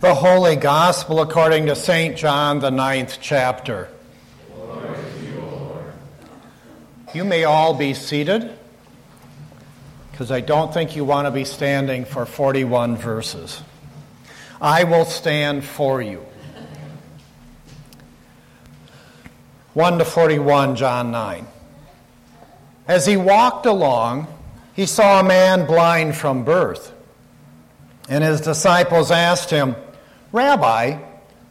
The Holy Gospel according to St. John, the ninth chapter. You, may all be seated, because I don't think you want to be standing for 41 verses. I will stand for you. 1 to 41, John 9. As he walked along, he saw a man blind from birth. And his disciples asked him, Rabbi,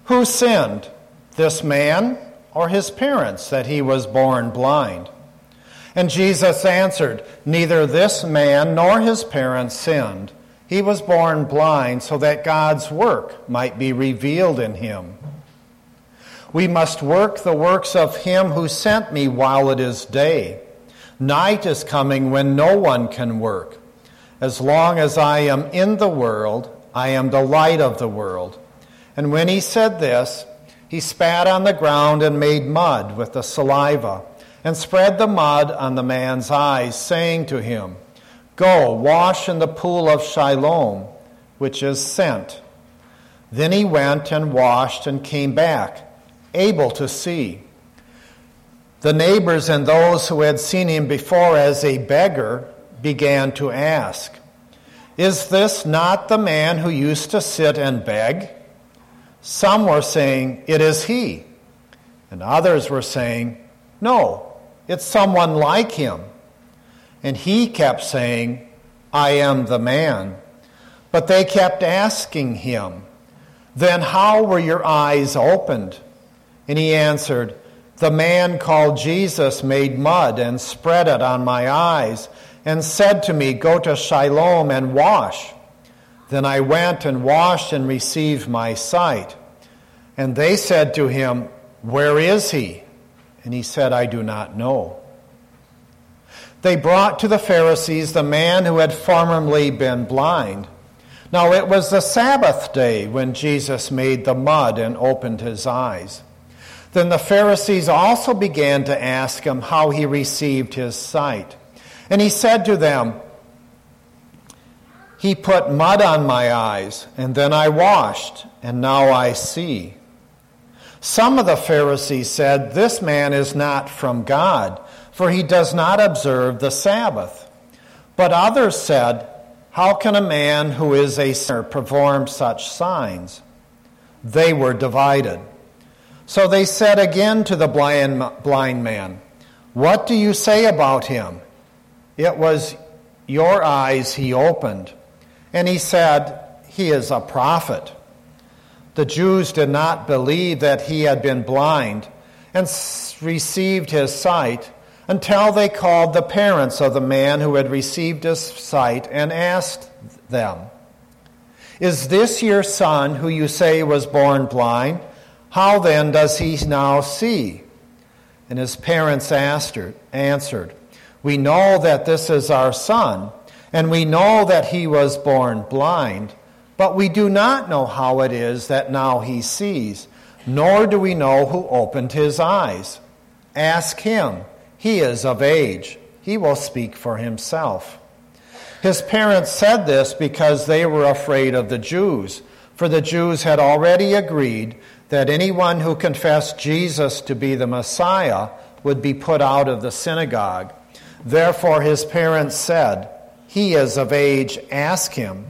who sinned, this man or his parents, that he was born blind? And Jesus answered, Neither this man nor his parents sinned. He was born blind so that God's work might be revealed in him. We must work the works of him who sent me while it is day. Night is coming when no one can work. As long as I am in the world, I am the light of the world. And when he said this, he spat on the ground and made mud with the saliva, and spread the mud on the man's eyes, saying to him, Go, wash in the pool of Siloam, which is sent. Then he went and washed and came back, able to see. The neighbors and those who had seen him before as a beggar began to ask, Is this not the man who used to sit and beg? Some were saying, It is he. And others were saying, No, it's someone like him. And he kept saying, I am the man. But they kept asking him, Then how were your eyes opened? And he answered, The man called Jesus made mud and spread it on my eyes, and said to me, Go to Siloam and wash. Then I went and washed and received my sight. And they said to him, Where is he? And he said, I do not know. They brought to the Pharisees the man who had formerly been blind. Now it was the Sabbath day when Jesus made the mud and opened his eyes. Then the Pharisees also began to ask him how he received his sight. And he said to them, he put mud on my eyes, and then I washed, and now I see. Some of the Pharisees said, This man is not from God, for he does not observe the Sabbath. But others said, How can a man who is a sinner perform such signs? They were divided. So they said again to the blind, blind man, What do you say about him? It was your eyes he opened. And he said, He is a prophet. The Jews did not believe that he had been blind and received his sight until they called the parents of the man who had received his sight and asked them, Is this your son who you say was born blind? How then does he now see? And his parents answered, We know that this is our son and we know that he was born blind, but we do not know how it is that now he sees, nor do we know who opened his eyes. Ask him. He is of age. He will speak for himself. His parents said this because they were afraid of the Jews, for the Jews had already agreed that anyone who confessed Jesus to be the Messiah would be put out of the synagogue. Therefore, his parents said, he is of age, ask him.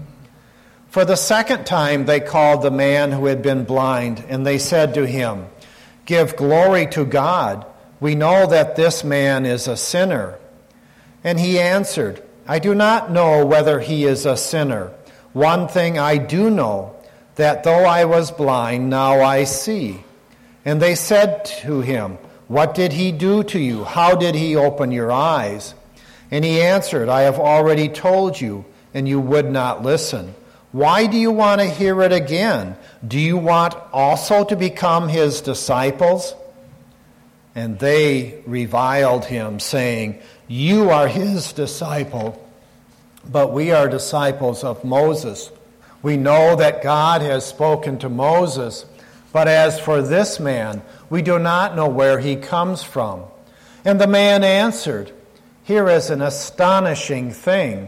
For the second time they called the man who had been blind, and they said to him, Give glory to God. We know that this man is a sinner. And he answered, I do not know whether he is a sinner. One thing I do know, that though I was blind, now I see. And they said to him, What did he do to you? How did he open your eyes? And he answered, I have already told you, and you would not listen. Why do you want to hear it again? Do you want also to become his disciples? And they reviled him, saying, You are his disciple, but we are disciples of Moses. We know that God has spoken to Moses, but as for this man, we do not know where he comes from. And the man answered, here is an astonishing thing.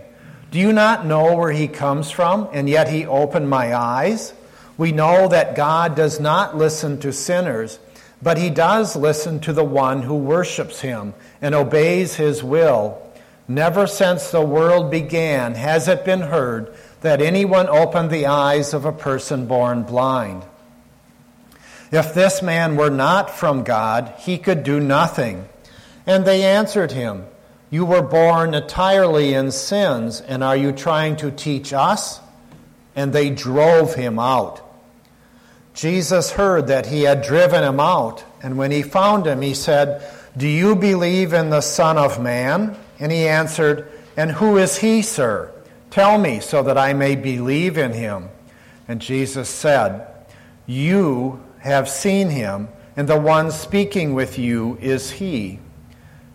Do you not know where he comes from, and yet he opened my eyes? We know that God does not listen to sinners, but he does listen to the one who worships him and obeys his will. Never since the world began has it been heard that anyone opened the eyes of a person born blind. If this man were not from God, he could do nothing. And they answered him, You were born entirely in sins, and are you trying to teach us? And they drove him out. Jesus heard that he had driven him out, and when he found him, he said, Do you believe in the Son of Man? And he answered, And who is he, sir? Tell me so that I may believe in him. And Jesus said, You have seen him, and the one speaking with you is he.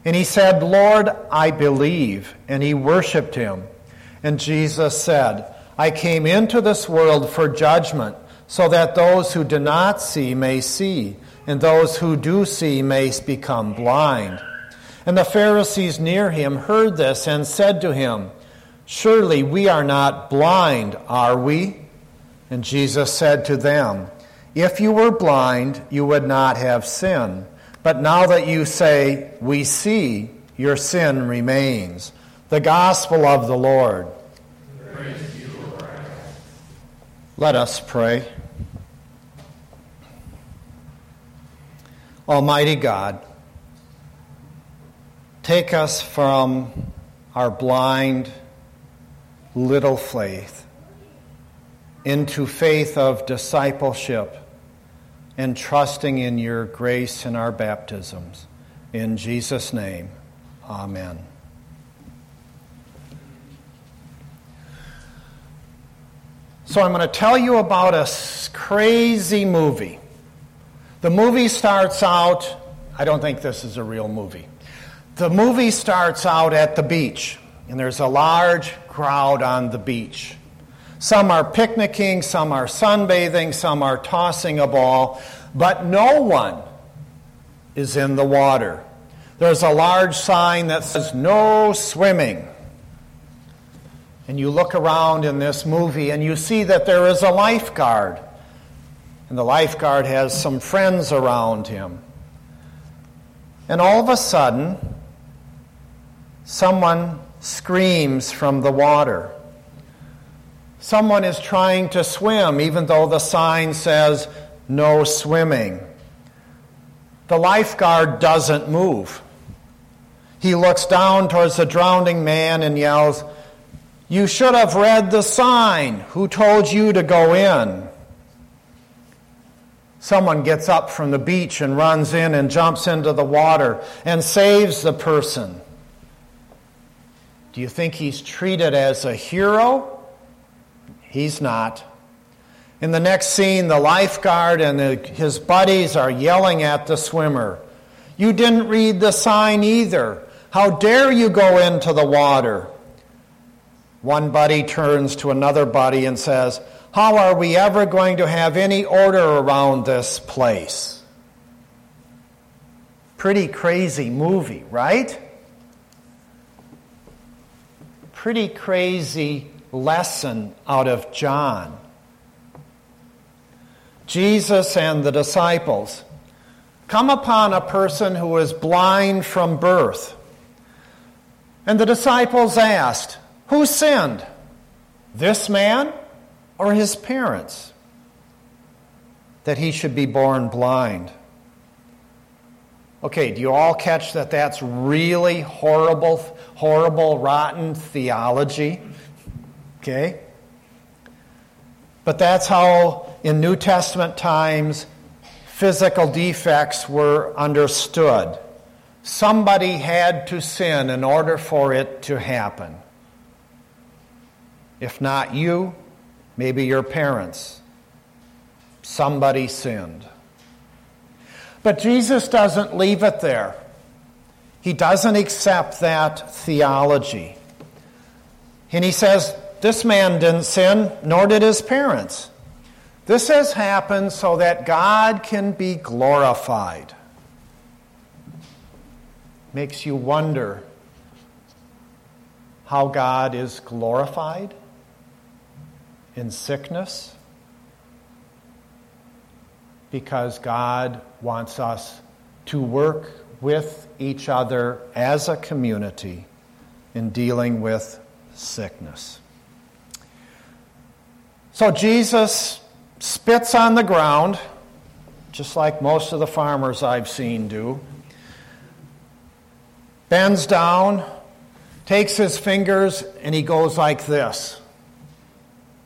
And he said, Lord, I believe. And he worshiped him. And Jesus said, I came into this world for judgment, so that those who do not see may see, and those who do see may become blind. And the Pharisees near him heard this and said to him, Surely we are not blind, are we? And Jesus said to them, If you were blind, you would not have sin. But now that you say, We see, your sin remains. The gospel of the Lord. Let us pray. Almighty God, take us from our blind, little faith into faith of discipleship and trusting in your grace in our baptisms. In Jesus' name, amen. So, I'm going to tell you about a crazy movie. The movie starts out, I don't think this is a real movie. The movie starts out at the beach and there's a large crowd on the beach. Some are picnicking, some are sunbathing, some are tossing a ball, but no one is in the water. There's a large sign that says no swimming. And you look around in this movie and you see that there is a lifeguard. And the lifeguard has some friends around him. And all of a sudden, someone screams from the water. Someone is trying to swim, even though the sign says no swimming. The lifeguard doesn't move. He looks down towards the drowning man and yells, You should have read the sign. Who told you to go in? Someone gets up from the beach and runs in and jumps into the water and saves the person. Do you think he's treated as a hero? He's not. In the next scene, the lifeguard and the, his buddies are yelling at the swimmer. You didn't read the sign either. How dare you go into the water? One buddy turns to another buddy and says, How are we ever going to have any order around this place? Pretty crazy movie, right? pretty crazy lesson out of John. Jesus and the disciples come upon a person who is blind from birth. And the disciples asked, Who sinned? This man or his parents? That he should be born blind. Okay, do you all catch that that's really horrible, horrible, rotten theology? Okay? But that's how, in New Testament times, physical defects were understood. Somebody had to sin in order for it to happen. If not you, maybe your parents. Somebody sinned. But Jesus doesn't leave it there. He doesn't accept that theology. And he says, This man didn't sin, nor did his parents. This has happened so that God can be glorified. Makes you wonder how God is glorified in sickness, because God wants us to work with each other as a community in dealing with sickness. So Jesus spits on the ground, just like most of the farmers I've seen do, bends down, takes his fingers, and he goes like this.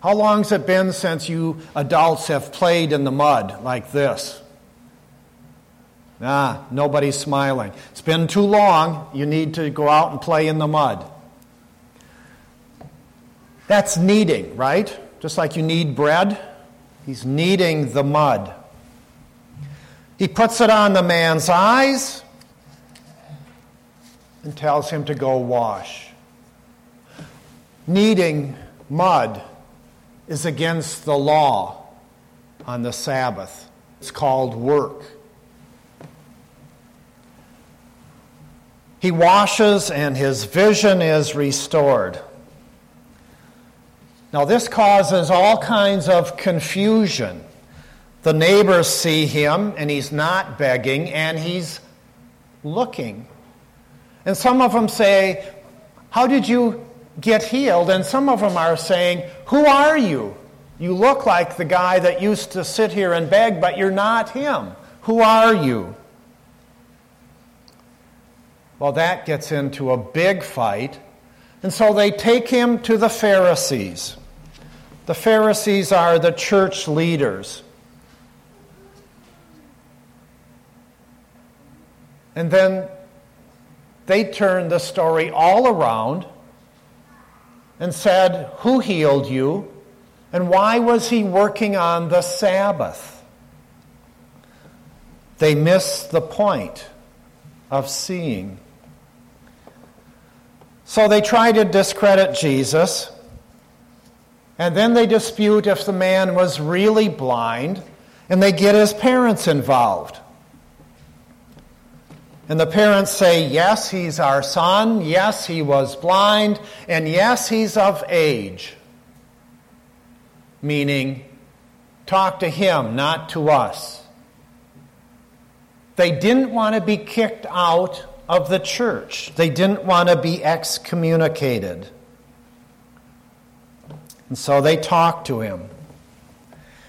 How long has it been since you adults have played in the mud like this? Ah, nobody's smiling. It's been too long. You need to go out and play in the mud. That's kneading, right? Just like you knead bread, he's kneading the mud. He puts it on the man's eyes and tells him to go wash. Kneading mud is against the law on the Sabbath. It's called work. He washes and his vision is restored. Now, this causes all kinds of confusion. The neighbors see him and he's not begging and he's looking. And some of them say, How did you get healed? And some of them are saying, Who are you? You look like the guy that used to sit here and beg, but you're not him. Who are you? Well, that gets into a big fight. And so they take him to the Pharisees. The Pharisees are the church leaders. And then they turned the story all around and said, Who healed you? And why was he working on the Sabbath? They missed the point of seeing. So they try to discredit Jesus. And then they dispute if the man was really blind, and they get his parents involved. And the parents say, Yes, he's our son. Yes, he was blind. And yes, he's of age. Meaning, talk to him, not to us. They didn't want to be kicked out of the church. They didn't want to be excommunicated. And so they talk to him.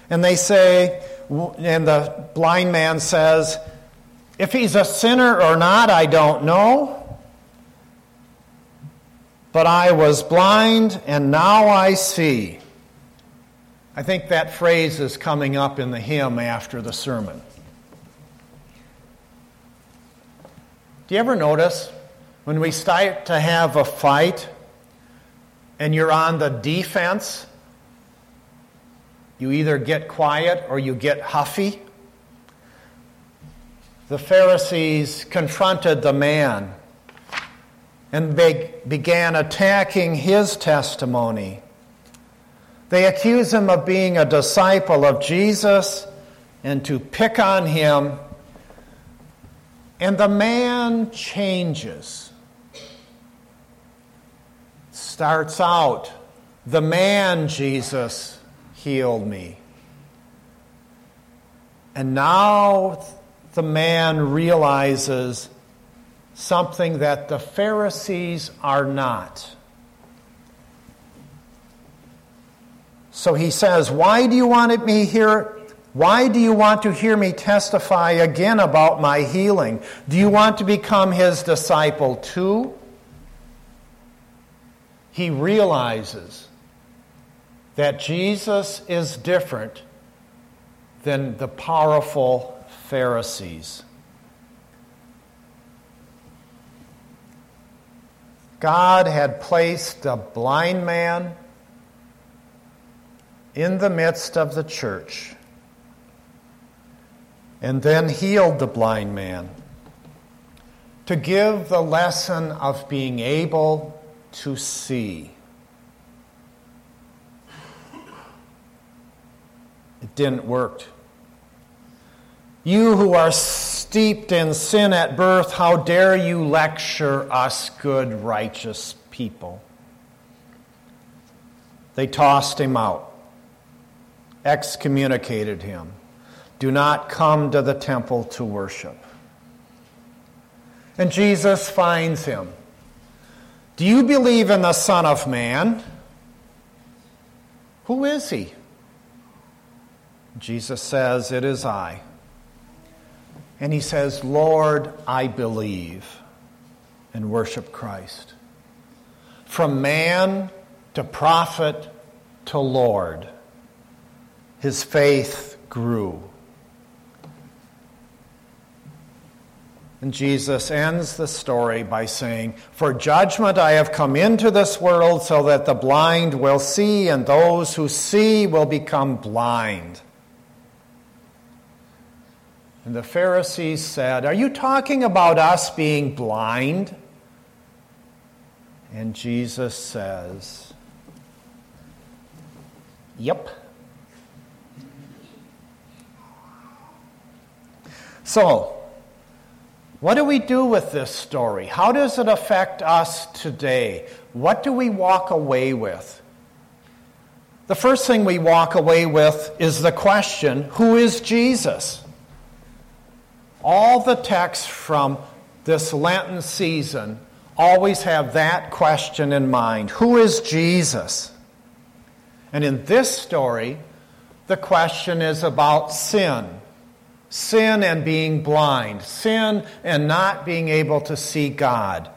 And they say, and the blind man says, If he's a sinner or not, I don't know. But I was blind and now I see. I think that phrase is coming up in the hymn after the sermon. Do you ever notice when we start to have a fight and you're on the defense, you either get quiet or you get huffy? The Pharisees confronted the man and they began attacking his testimony. They accuse him of being a disciple of Jesus and to pick on him and the man changes. Starts out, the man Jesus healed me. And now the man realizes something that the Pharisees are not. So he says, Why do you want me here why do you want to hear me testify again about my healing? Do you want to become his disciple too? He realizes that Jesus is different than the powerful Pharisees. God had placed a blind man in the midst of the church and then healed the blind man to give the lesson of being able to see. It didn't work. You who are steeped in sin at birth, how dare you lecture us good, righteous people? They tossed him out, excommunicated him do not come to the temple to worship. And Jesus finds him. Do you believe in the Son of Man? Who is he? Jesus says, It is I. And he says, Lord, I believe, and worship Christ. From man to prophet to Lord, his faith grew. And Jesus ends the story by saying, For judgment I have come into this world so that the blind will see, and those who see will become blind. And the Pharisees said, Are you talking about us being blind? And Jesus says, Yep. So, what do we do with this story? How does it affect us today? What do we walk away with? The first thing we walk away with is the question who is Jesus? All the texts from this Lenten season always have that question in mind Who is Jesus? And in this story, the question is about sin sin and being blind, sin and not being able to see God,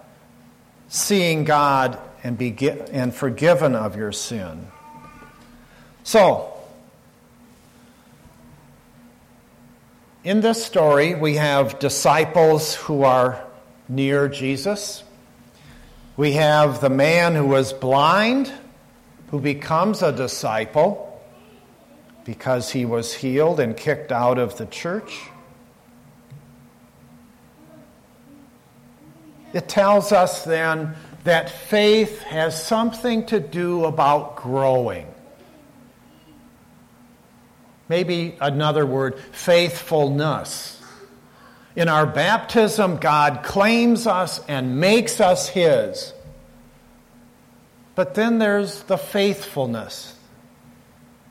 seeing God and be and forgiven of your sin. So, in this story, we have disciples who are near Jesus. We have the man who was blind who becomes a disciple because he was healed and kicked out of the church. It tells us then that faith has something to do about growing. Maybe another word, faithfulness. In our baptism, God claims us and makes us His. But then there's the faithfulness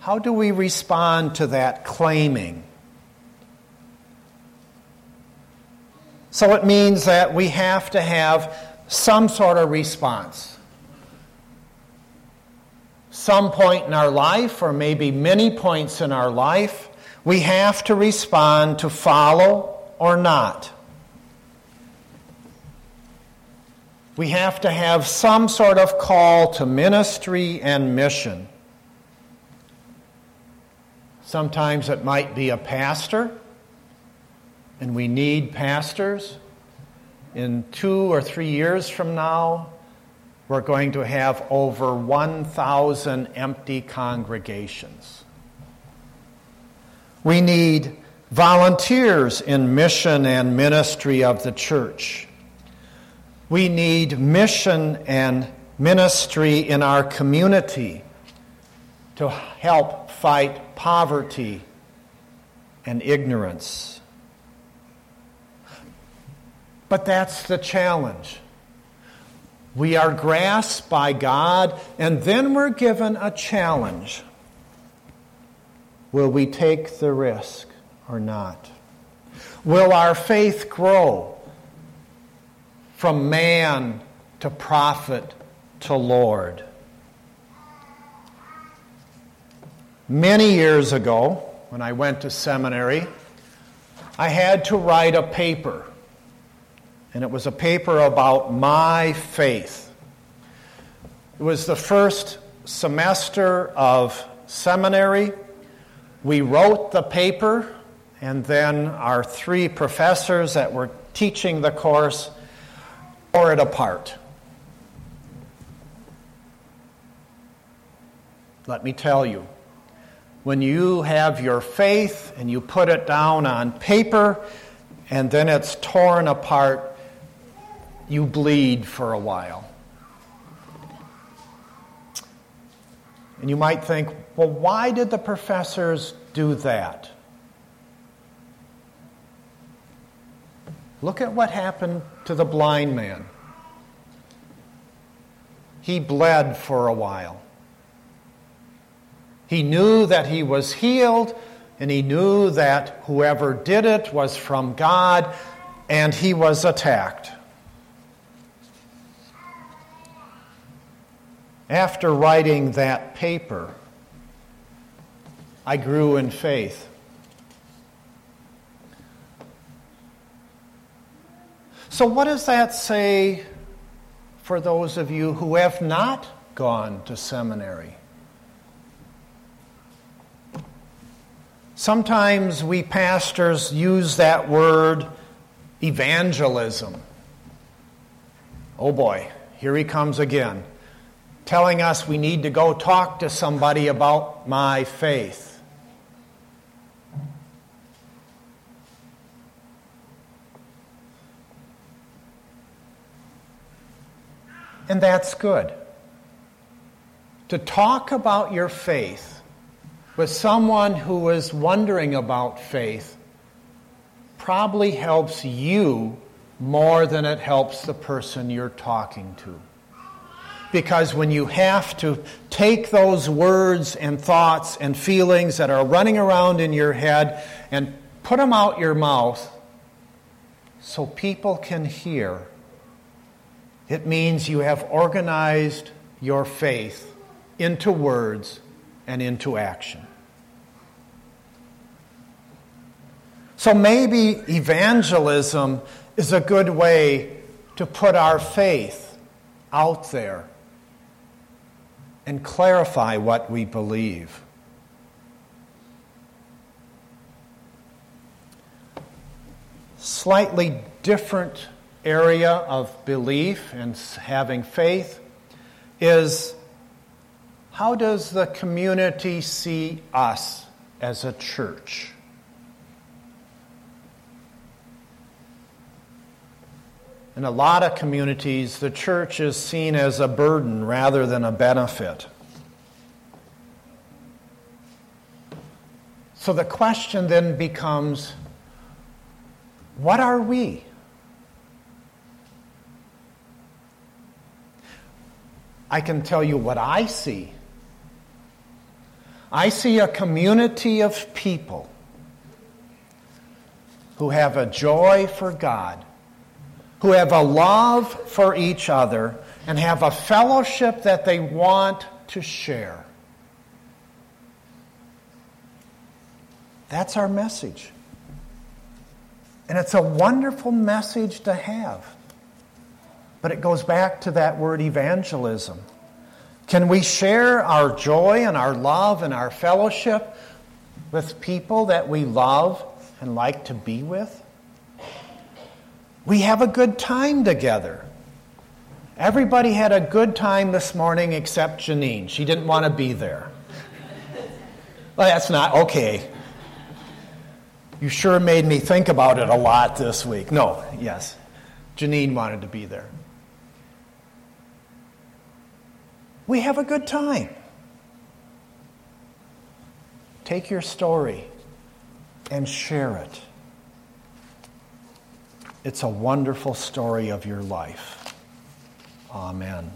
how do we respond to that claiming? So it means that we have to have some sort of response. Some point in our life, or maybe many points in our life, we have to respond to follow or not. We have to have some sort of call to ministry and mission. Sometimes it might be a pastor, and we need pastors. In two or three years from now, we're going to have over 1,000 empty congregations. We need volunteers in mission and ministry of the church. We need mission and ministry in our community to help fight poverty and ignorance. But that's the challenge. We are grasped by God, and then we're given a challenge. Will we take the risk or not? Will our faith grow from man to prophet to Lord? Many years ago, when I went to seminary, I had to write a paper. And it was a paper about my faith. It was the first semester of seminary. We wrote the paper, and then our three professors that were teaching the course tore it apart. Let me tell you, when you have your faith and you put it down on paper and then it's torn apart, you bleed for a while. And you might think, well, why did the professors do that? Look at what happened to the blind man. He bled for a while. He knew that he was healed and he knew that whoever did it was from God, and he was attacked. After writing that paper, I grew in faith. So, what does that say for those of you who have not gone to seminary? Sometimes we pastors use that word evangelism. Oh boy, here he comes again telling us we need to go talk to somebody about my faith. And that's good. To talk about your faith with someone who is wondering about faith probably helps you more than it helps the person you're talking to. Because when you have to take those words and thoughts and feelings that are running around in your head and put them out your mouth so people can hear, it means you have organized your faith into words and into action. So maybe evangelism is a good way to put our faith out there and clarify what we believe. Slightly different area of belief and having faith is how does the community see us as a church? In a lot of communities, the church is seen as a burden rather than a benefit. So the question then becomes what are we? I can tell you what I see. I see a community of people who have a joy for God who have a love for each other and have a fellowship that they want to share. That's our message. And it's a wonderful message to have. But it goes back to that word evangelism. Can we share our joy and our love and our fellowship with people that we love and like to be with? We have a good time together. Everybody had a good time this morning except Janine. She didn't want to be there. Well, that's not okay. You sure made me think about it a lot this week. No, yes. Janine wanted to be there. We have a good time. Take your story and share it. It's a wonderful story of your life. Amen.